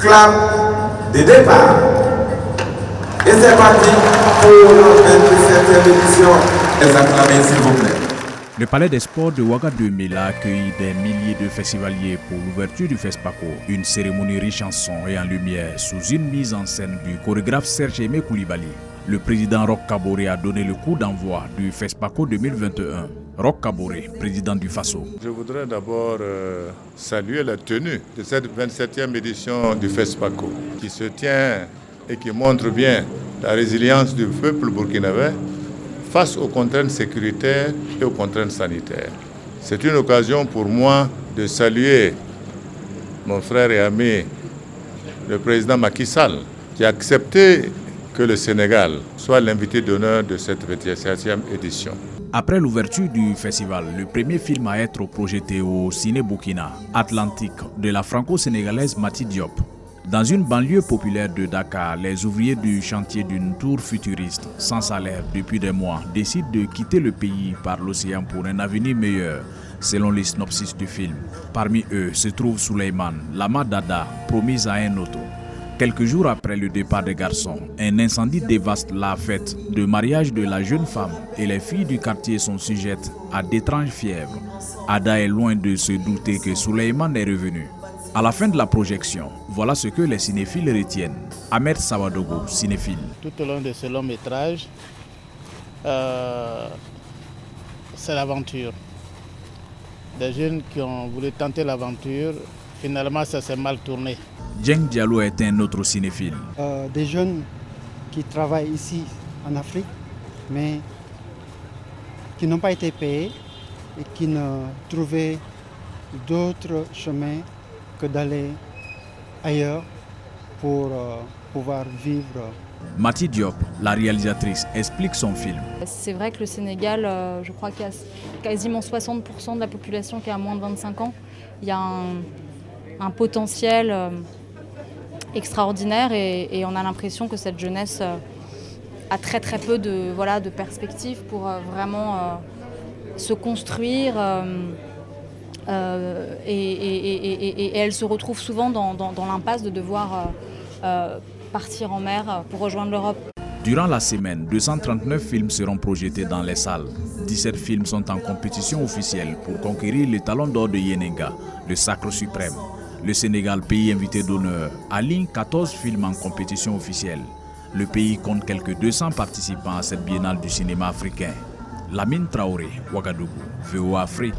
clap de départ. Et c'est parti pour la 27e édition. S'il vous plaît. Le Palais des Sports de Ouaga 2000 a accueilli des milliers de festivaliers pour l'ouverture du FESPACO, une cérémonie riche en son et en lumière sous une mise en scène du chorégraphe Serge Aimé Koulibaly. Le président Roch Kaboré a donné le coup d'envoi du FESPACO 2021. Roch Kaboré, président du FASO. Je voudrais d'abord euh, saluer la tenue de cette 27e édition du FESPACO qui se tient et qui montre bien la résilience du peuple burkinabé face aux contraintes sécuritaires et aux contraintes sanitaires. C'est une occasion pour moi de saluer mon frère et ami, le président Macky Sall, qui a accepté que le Sénégal soit l'invité d'honneur de cette 27e édition. Après l'ouverture du festival, le premier film à être projeté au Ciné Burkina Atlantique de la franco-sénégalaise Mati Diop dans une banlieue populaire de Dakar, les ouvriers du chantier d'une tour futuriste sans salaire depuis des mois décident de quitter le pays par l'océan pour un avenir meilleur, selon les synopsis du film. Parmi eux se trouve Suleiman, l'ama Dada, promise à un auto. Quelques jours après le départ des garçons, un incendie dévaste la fête de mariage de la jeune femme et les filles du quartier sont sujettes à d'étranges fièvres. Ada est loin de se douter que Suleiman est revenu. À la fin de la projection, voilà ce que les cinéphiles retiennent. Ahmed Sawadogo, cinéphile. Tout au long de ce long métrage, euh, c'est l'aventure. Des jeunes qui ont voulu tenter l'aventure, finalement ça s'est mal tourné. Djeng Diallo est un autre cinéphile. Euh, des jeunes qui travaillent ici en Afrique, mais qui n'ont pas été payés et qui ne trouvaient d'autres chemins que d'aller ailleurs pour euh, pouvoir vivre. Mati Diop, la réalisatrice, explique son film. C'est vrai que le Sénégal, euh, je crois qu'il y a quasiment 60% de la population qui a moins de 25 ans. Il y a un, un potentiel euh, extraordinaire et, on a l'impression que cette jeunesse euh, a très très peu de, voilà, de perspectives pour euh, vraiment se construire. Euh, et, elle se retrouve souvent dans, l'impasse de devoir euh, euh, partir en mer pour rejoindre l'Europe. Durant la semaine, 239 films seront projetés dans les salles. 17 films sont en compétition officielle pour conquérir le talon d'or de Yenenga, le sacre suprême. Le Sénégal, pays invité d'honneur, aligne 14 films en compétition officielle. Le pays compte quelques 200 participants à cette biennale du cinéma africain. Lamine Traoré, Ouagadougou, VOA Afrique.